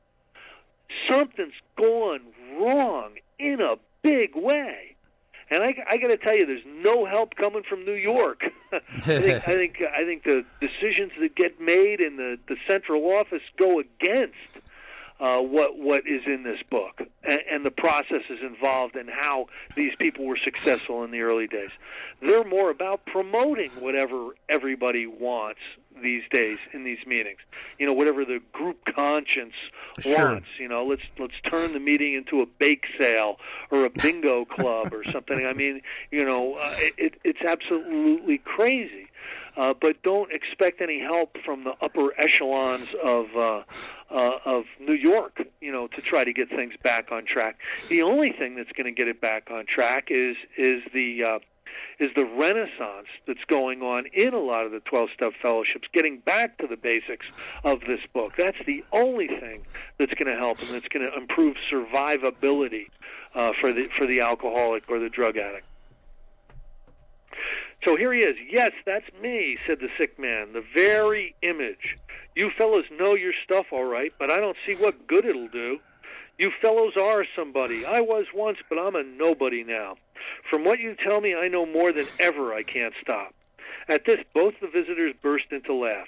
something's gone wrong in a big way. And I, I got to tell you, there's no help coming from New York. [LAUGHS] I think I think I think the decisions that get made in the the central office go against uh, what what is in this book and, and the processes involved and how these people were successful in the early days. They're more about promoting whatever everybody wants these days in these meetings. You know, whatever the group conscience Sure. wants. You know, let's let's turn the meeting into a bake sale or a bingo [LAUGHS] club or something. I mean, you know, uh, it, it's absolutely crazy. Uh, but don't expect any help from the upper echelons of uh, uh, of New York, you know, to try to get things back on track. The only thing that's going to get it back on track is is the uh, is the renaissance that's going on in a lot of the 12 step fellowships, getting back to the basics of this book. That's the only thing that's going to help and that's going to improve survivability uh, for the for the alcoholic or the drug addict. So here he is. Yes, that's me, said the sick man, the very image. You fellows know your stuff all right, but I don't see what good it'll do. You fellows are somebody. I was once, but I'm a nobody now. From what you tell me, I know more than ever I can't stop. At this, both the visitors burst into laugh.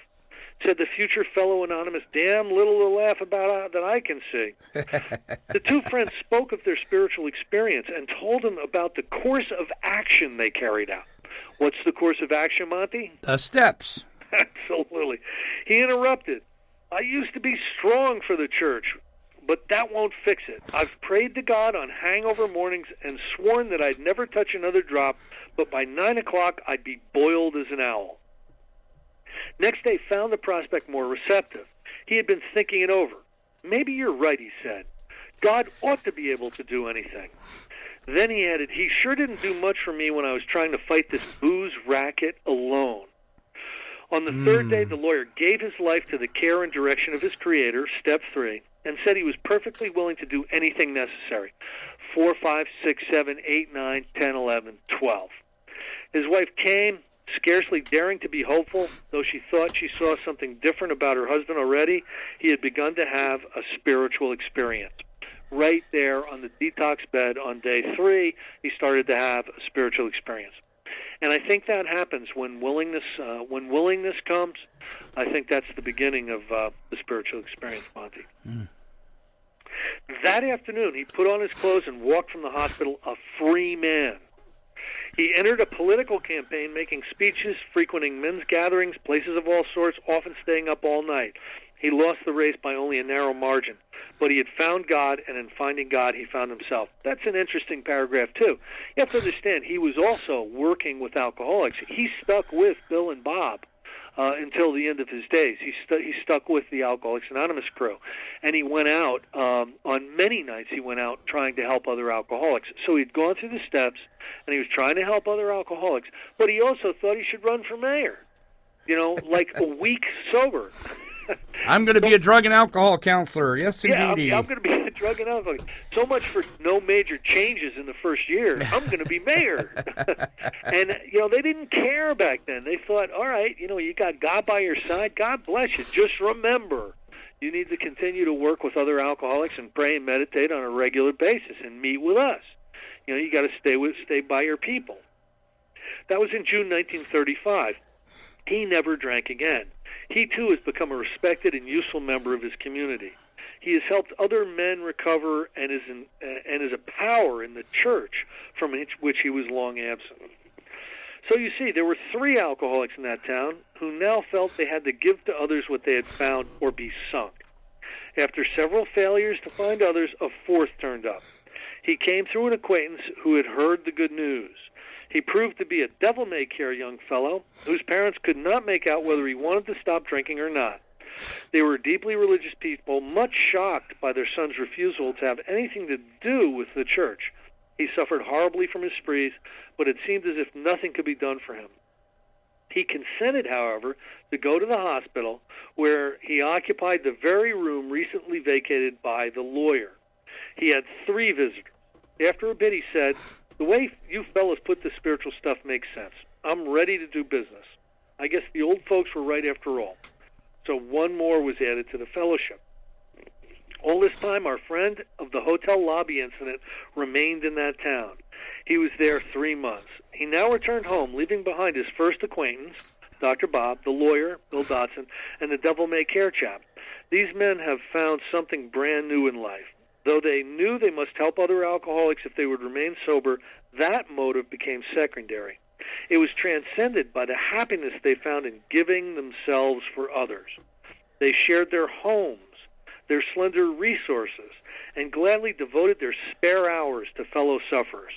Said the future fellow anonymous, damn little to laugh about uh, that I can see. [LAUGHS] the two friends spoke of their spiritual experience and told him about the course of action they carried out. What's the course of action, Monty? Uh, steps. [LAUGHS] Absolutely. He interrupted. I used to be strong for the church, but that won't fix it. I've prayed to God on hangover mornings and sworn that I'd never touch another drop, but by nine o'clock I'd be boiled as an owl. Next day found the prospect more receptive. He had been thinking it over. Maybe you're right, he said. God ought to be able to do anything. Then he added, He sure didn't do much for me when I was trying to fight this booze racket alone. On the third day, the lawyer gave his life to the care and direction of his creator, step three, and said he was perfectly willing to do anything necessary. Four, five, six, seven, eight, nine, ten, eleven, twelve. His wife came, scarcely daring to be hopeful, though she thought she saw something different about her husband already. He had begun to have a spiritual experience. Right there on the detox bed on day three, he started to have a spiritual experience. And I think that happens when willingness uh, when willingness comes. I think that's the beginning of uh, the spiritual experience, Monty. That afternoon, he put on his clothes and walked from the hospital a free man. He entered a political campaign, making speeches, frequenting men's gatherings, places of all sorts, often staying up all night. He lost the race by only a narrow margin, but he had found God, and in finding God, he found himself. That's an interesting paragraph, too. You have to understand, he was also working with alcoholics. He stuck with Bill and Bob uh, until the end of his days. He, stu- he stuck with the Alcoholics Anonymous crew, and he went out um, on many nights. He went out trying to help other alcoholics. So he'd gone through the steps, and he was trying to help other alcoholics. But he also thought he should run for mayor. You know, like a week sober. [LAUGHS] I'm going to be a drug and alcohol counselor. Yes, Yeah, I'm, indeed. I'm going to be a drug and alcohol. So much for no major changes in the first year. I'm going to be mayor. [LAUGHS] and you know they didn't care back then. They thought, all right, you know, you got God by your side. God bless you. Just remember, you need to continue to work with other alcoholics and pray and meditate on a regular basis and meet with us. You know, you got to stay with stay by your people. That was in June 1935. He never drank again. He too has become a respected and useful member of his community. He has helped other men recover and is in, uh, and is a power in the church from which, which he was long absent. So you see, there were three alcoholics in that town who now felt they had to give to others what they had found or be sunk. After several failures to find others, a fourth turned up. He came through an acquaintance who had heard the good news. He proved to be a devil may care young fellow whose parents could not make out whether he wanted to stop drinking or not. They were deeply religious people, much shocked by their son's refusal to have anything to do with the church. He suffered horribly from his sprees, but it seemed as if nothing could be done for him. He consented, however, to go to the hospital where he occupied the very room recently vacated by the lawyer. He had three visitors. After a bit, he said, The way you fellows put this spiritual stuff makes sense. I'm ready to do business. I guess the old folks were right after all. So one more was added to the fellowship. All this time, our friend of the hotel lobby incident remained in that town. He was there three months. He now returned home, leaving behind his first acquaintance, Dr. Bob, the lawyer, Bill Dotson, and the devil may care chap. These men have found something brand new in life. Though they knew they must help other alcoholics if they would remain sober, that motive became secondary. It was transcended by the happiness they found in giving themselves for others. They shared their homes, their slender resources, and gladly devoted their spare hours to fellow sufferers.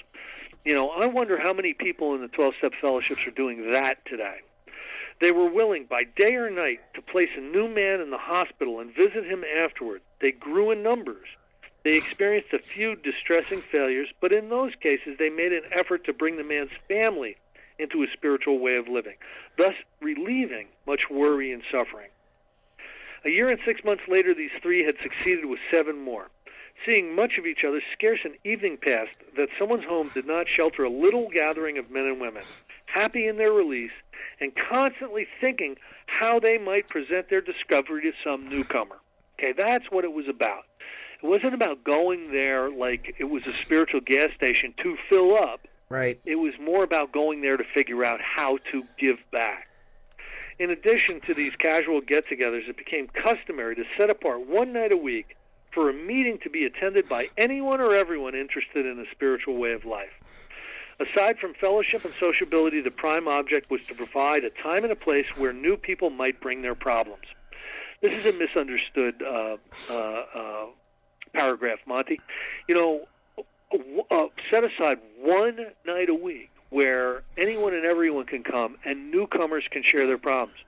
You know, I wonder how many people in the 12 step fellowships are doing that today. They were willing, by day or night, to place a new man in the hospital and visit him afterward. They grew in numbers. They experienced a few distressing failures, but in those cases, they made an effort to bring the man's family into a spiritual way of living, thus relieving much worry and suffering. A year and six months later, these three had succeeded with seven more. Seeing much of each other, scarce an evening passed that someone's home did not shelter a little gathering of men and women, happy in their release and constantly thinking how they might present their discovery to some newcomer. Okay, that's what it was about. It wasn't about going there like it was a spiritual gas station to fill up. Right. It was more about going there to figure out how to give back. In addition to these casual get togethers, it became customary to set apart one night a week for a meeting to be attended by anyone or everyone interested in a spiritual way of life. Aside from fellowship and sociability, the prime object was to provide a time and a place where new people might bring their problems. This is a misunderstood uh, uh, uh, paragraph, Monty. You know, uh, set aside one night a week where anyone and everyone can come and newcomers can share their problems.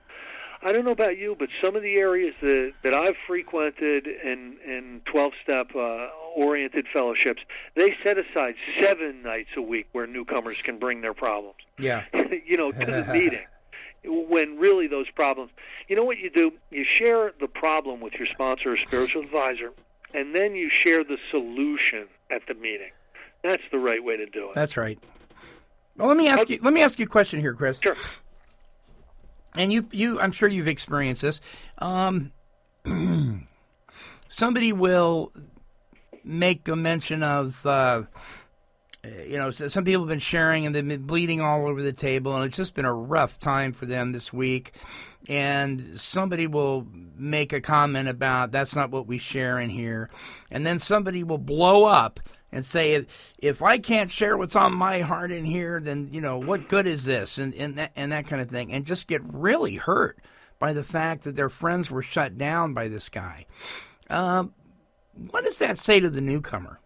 I don't know about you, but some of the areas that, that I've frequented in, in 12 step uh, oriented fellowships, they set aside seven nights a week where newcomers can bring their problems. Yeah. [LAUGHS] you know, to the meeting. [LAUGHS] When really those problems, you know what you do? You share the problem with your sponsor or spiritual advisor, and then you share the solution at the meeting. That's the right way to do it. That's right. Well, let me ask you. Let me ask you a question here, Chris. Sure. And you, you, I'm sure you've experienced this. Um, [CLEARS THROAT] somebody will make a mention of, uh, you know, some people have been sharing and they've been bleeding all over the table, and it's just been a rough time for them this week. And somebody will make a comment about that's not what we share in here, and then somebody will blow up and say if I can't share what's on my heart in here, then you know what good is this and and that and that kind of thing, and just get really hurt by the fact that their friends were shut down by this guy. Um, what does that say to the newcomer?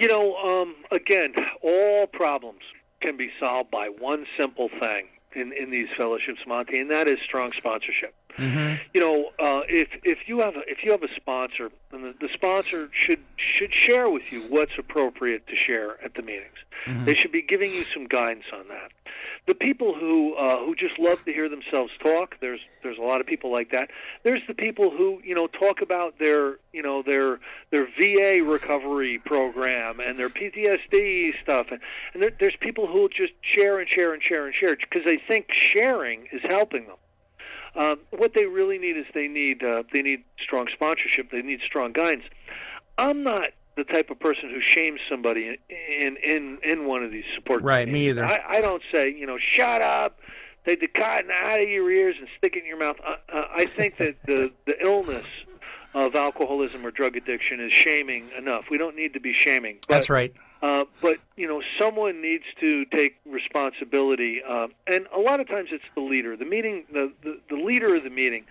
You know, um, again, all problems can be solved by one simple thing in, in these fellowships, Monty, and that is strong sponsorship. Mm-hmm. You know, uh, if if you have a, if you have a sponsor, and the, the sponsor should should share with you what's appropriate to share at the meetings. Mm-hmm. They should be giving you some guidance on that. The people who uh, who just love to hear themselves talk, there's there's a lot of people like that. There's the people who you know talk about their you know their their VA recovery program and their PTSD stuff, and, and there, there's people who just share and share and share and share because they think sharing is helping them. Um, what they really need is they need uh, they need strong sponsorship. They need strong guidance. I'm not the type of person who shames somebody in in in one of these support. Groups. Right, me either. I, I don't say you know shut up, take the cotton out of your ears and stick it in your mouth. Uh, uh, I think that the [LAUGHS] the illness of alcoholism or drug addiction is shaming enough. We don't need to be shaming. That's right. Uh, but you know, someone needs to take responsibility, uh, and a lot of times it's the leader. The meeting, the the, the leader of the meeting.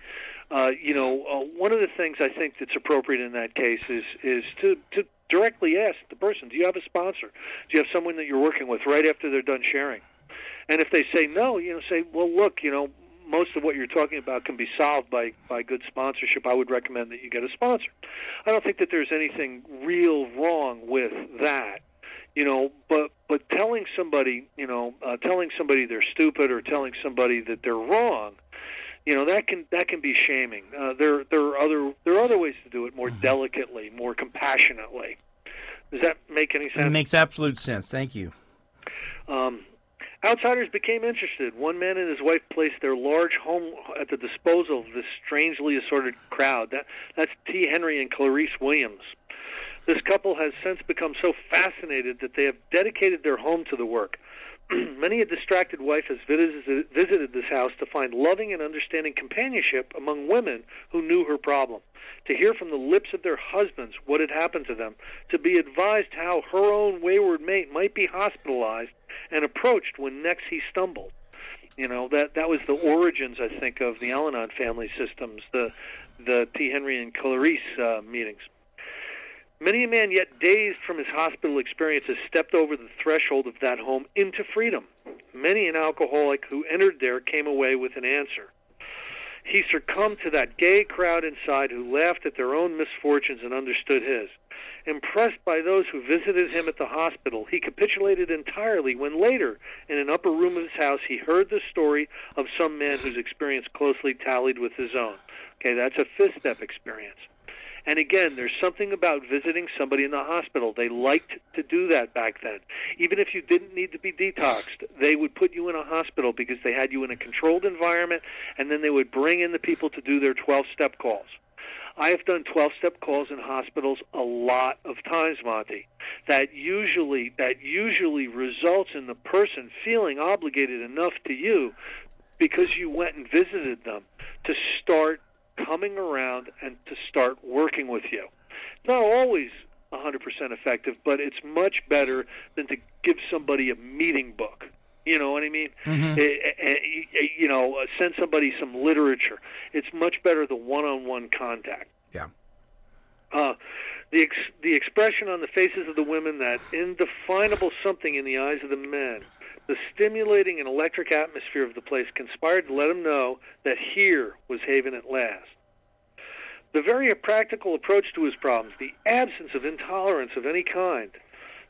Uh, you know, uh, one of the things I think that's appropriate in that case is is to to directly ask the person, do you have a sponsor? Do you have someone that you're working with right after they're done sharing? And if they say no, you know, say, well, look, you know, most of what you're talking about can be solved by by good sponsorship. I would recommend that you get a sponsor. I don't think that there's anything real wrong with that, you know. But but telling somebody, you know, uh, telling somebody they're stupid or telling somebody that they're wrong, you know, that can that can be shaming. Uh, there there are other there are other ways to do it more delicately, more compassionately. Does that make any sense It makes absolute sense. Thank you. Um, outsiders became interested. One man and his wife placed their large home at the disposal of this strangely assorted crowd. That, that's T. Henry and Clarace Williams. This couple has since become so fascinated that they have dedicated their home to the work. [CLEARS THROAT] Many a distracted wife has visited, this house to find loving and understanding companionship among women who knew her problem, to hear from the lips of their husbands what had happened to them, to be advised how her own wayward mate might be hospitalized and approached when next he stumbled. You know that that was the origins, I think, of the Al-Anon family systems, the the T. Henry and Clarace uh, meetings. Many a man, yet dazed from his hospital experience, has stepped over the threshold of that home into freedom. Many an alcoholic who entered there came away with an answer. He succumbed to that gay crowd inside who laughed at their own misfortunes and understood his. Impressed by those who visited him at the hospital, he capitulated entirely when later, in an upper room of his house, he heard the story of some man whose experience closely tallied with his own. Okay, that's a fifth step experience. And again, there's something about visiting somebody in the hospital. They liked to do that back then. Even if you didn't need to be detoxed, they would put you in a hospital because they had you in a controlled environment, and then they would bring in the people to do their 12 step calls. I have done 12 step calls in hospitals a lot of times, Monty. That usually that usually results in the person feeling obligated enough to you because you went and visited them to start coming around and to start working with you. Not always 100% effective, but it's much better than to give somebody a meeting book. You know what I mean? Mhm. Eh, eh, eh, you know, uh, send somebody some literature. It's much better the one-on-one contact. Yeah. Uh, the ex- the expression on the faces of the women, that indefinable something in the eyes of the men, the stimulating and electric atmosphere of the place conspired to let him know that here was haven at last. The very practical approach to his problems, the absence of intolerance of any kind,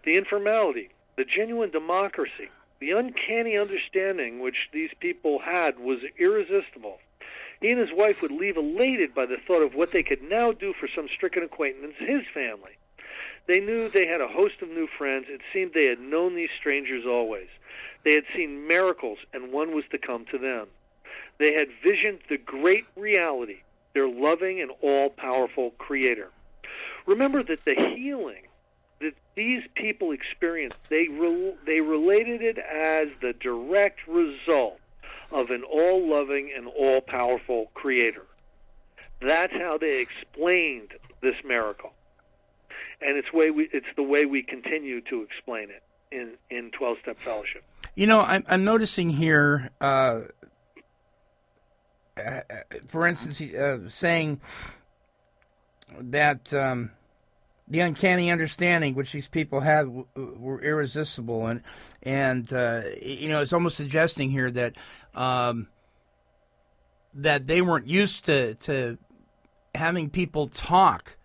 the informality, the genuine democracy, the uncanny understanding which these people had was irresistible. He and his wife would leave elated by the thought of what they could now do for some stricken acquaintance, his family. They knew they had a host of new friends. It seemed they had known these strangers always. They had seen miracles, and one was to come to them. They had visioned the great reality, their loving and all powerful Creator. Remember that the healing that these people experienced, they, re- they related it as the direct result of an all loving and all powerful Creator. That's how they explained this miracle. And it's, way we, it's the way we continue to explain it in, in 12 Step Fellowship. You know, I'm, I'm noticing here, uh, uh, for instance, uh, saying that um, the uncanny understanding which these people had w- were irresistible, and and uh, you know, it's almost suggesting here that um, that they weren't used to to having people talk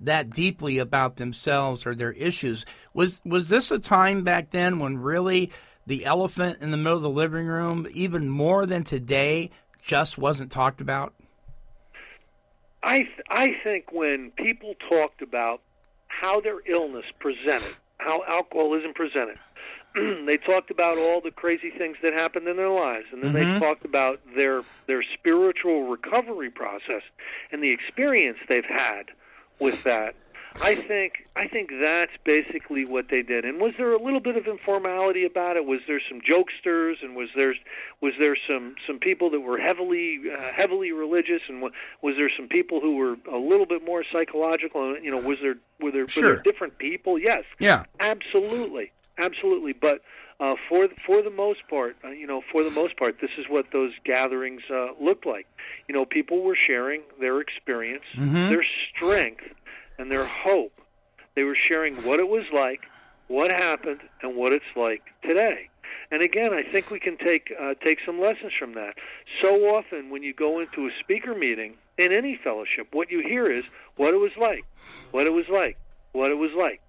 that deeply about themselves or their issues. Was was this a time back then when really the elephant in the middle of the living room, even more than today, just wasn't talked about? I th- I think when people talked about how their illness presented, how alcoholism presented, [CLEARS THROAT] they talked about all the crazy things that happened in their lives, and then Mhm. they talked about their their spiritual recovery process and the experience they've had with that. I think I think that's basically what they did. And was there a little bit of informality about it? Was there some jokesters, and was there was there some some people that were heavily uh, heavily religious, and wa- was there some people who were a little bit more psychological? And, You know, was there were there, were there different people? Yes, Yeah. Absolutely, absolutely. But uh, for for the most part, uh, you know, for the most part, this is what those gatherings uh, looked like. You know, people were sharing their experience, Mhm. their strength, and their hope. They were sharing what it was like, what happened, and what it's like today. And again, I think we can take uh, take some lessons from that. So often, when you go into a speaker meeting in any fellowship, what you hear is what it was like, what it was like, what it was like.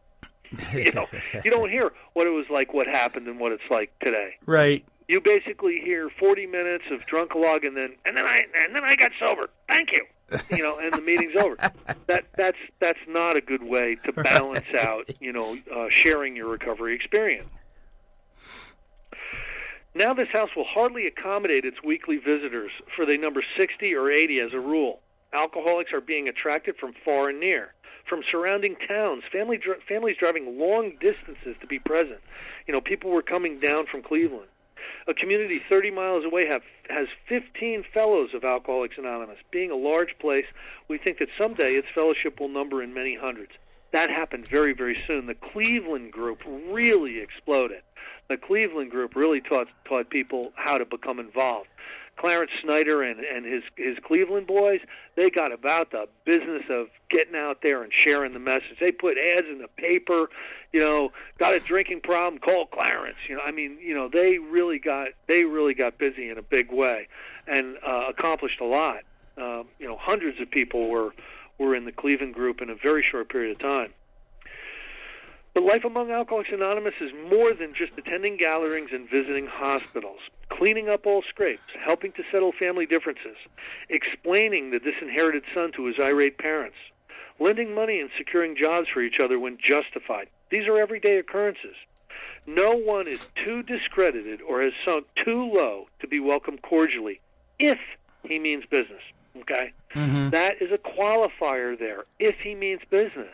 [LAUGHS] You know, you don't hear what it was like, what happened, and what it's like today. Right. You basically hear 40 minutes of drunkalog, and then and then I and then I got sober. Thank you. You know, and the meeting's over. [LAUGHS] That that's that's not a good way to balance out. You know, uh, sharing your recovery experience. Now, this house will hardly accommodate its weekly visitors, for they number 60 or 80 as a rule. Alcoholics are being attracted from far and near. From surrounding towns. Family dr- families driving long distances to be present. You know, people were coming down from Cleveland. A community 30 miles away have, has 15 fellows of Alcoholics Anonymous. Being a large place, we think that someday its fellowship will number in many hundreds. That happened very, very soon. The Cleveland group really exploded. The Cleveland group really taught taught people how to become involved. Clarence Snyder and, and his his Cleveland boys, they got about the business of getting out there and sharing the message. They put ads in the paper, you know, got a drinking problem, call Clarence. You know, I mean, you know, they really got they really got busy in a big way and uh, accomplished a lot. Um, you know, hundreds of people were were in the Cleveland group in a very short period of time. But life among Alcoholics Anonymous is more than just attending gatherings and visiting hospitals, cleaning up all scrapes, helping to settle family differences, explaining the disinherited son to his irate parents, lending money and securing jobs for each other when justified. These are everyday occurrences. No one is too discredited or has sunk too low to be welcomed cordially if he means business. Okay? Mm-hmm. That is a qualifier there, if he means business.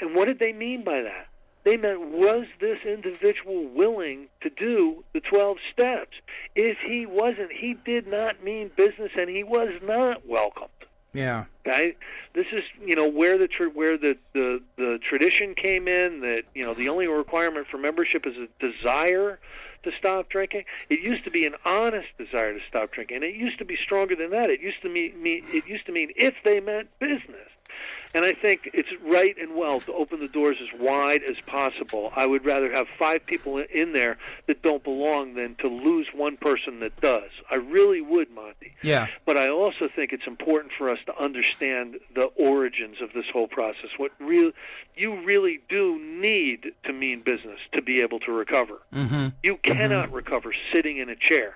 And what did they mean by that? They meant, was this individual willing to do the 12 steps? If he wasn't, he did not mean business and he was not welcomed. Yeah. Okay, this is you know where the tr- where the, the the tradition came in that you know the only requirement for membership is a desire to stop drinking. It used to be an honest desire to stop drinking, and it used to be stronger than that. It used to mean, mean it used to mean if they meant business. And I think it's right and well to open the doors as wide as possible. I would rather have five people in there that don't belong than to lose one person that does. I really would, Monty. Yeah. But I also think it's important for us to understand the origins of this whole process. What real you really do need to mean business to be able to recover. Mm-hmm. You cannot recover sitting in a chair.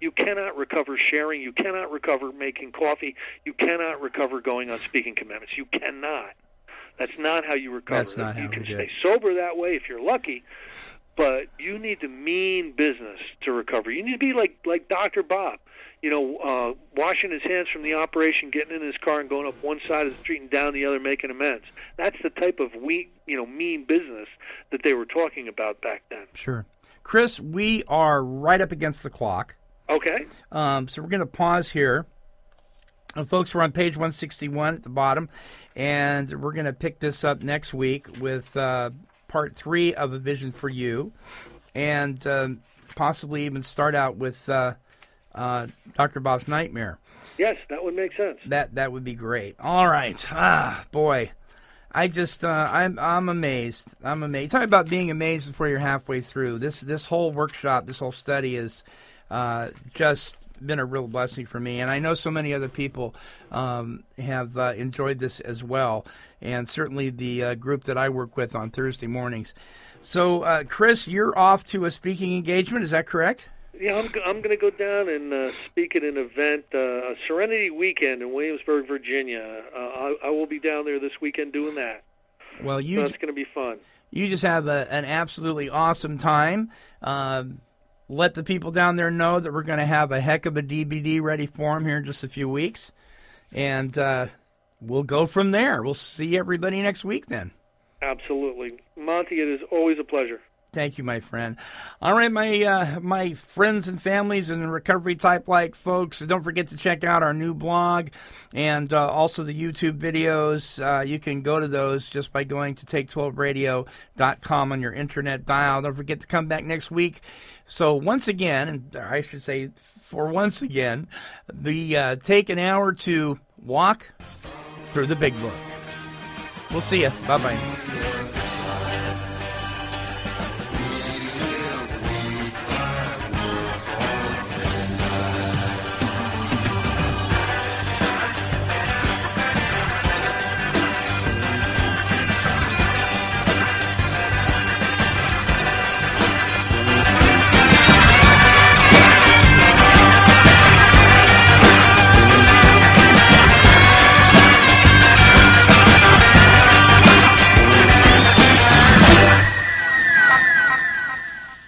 You cannot recover sharing. You cannot recover making coffee. You cannot recover going on speaking commitments. You cannot. That's not how you recover. That's not you how can we stay sober that way if you're lucky, but you need to mean business to recover. You need to be like like Dr. Bob. You know, uh, washing his hands from the operation, getting in his car, and going up one side of the street and down the other, making amends. That's the type of we, you know, mean business that they were talking about back then. Sure. Chris, we are right up against the clock. Okay. Um, so we're going to pause here. And folks, we're on page 161 at the bottom, and we're going to pick this up next week with uh, part three of A Vision for You, and um, possibly even start out with uh, uh, Dr. Bob's Nightmare. Yes, that would make sense. That that would be great. All right. Ah, boy. I just uh, I'm I'm amazed. I'm amazed. Talk about being amazed before you're halfway through. This this whole workshop, this whole study is uh, just been a real blessing for me, and I know so many other people um, have uh, enjoyed this as well, and certainly the uh, group that I work with on Thursday mornings. So, uh, Chris, you're off to a speaking engagement. Is that correct? Yeah, I'm, I'm going to go down and uh, speak at an event, uh, a Serenity Weekend in Williamsburg, Virginia. Uh, I, I will be down there this weekend doing that. Well, So you that's going to be fun. you just have a, an absolutely awesome time. Um, let the people down there know that we're going to have a heck of a DVD ready for them here in just a few weeks, and uh, we'll go from there. We'll see everybody next week then. Absolutely. Monty, it is always a pleasure. Thank you, my friend. All right, my uh, my friends and families and recovery type like folks, don't forget to check out our new blog and uh, also the YouTube videos. Uh, you can go to those just by going to take12radio.com on your internet dial. Don't forget to come back next week. So once again, and I should say for once again, the uh, take an hour to walk through the big book. We'll see you. Bye bye.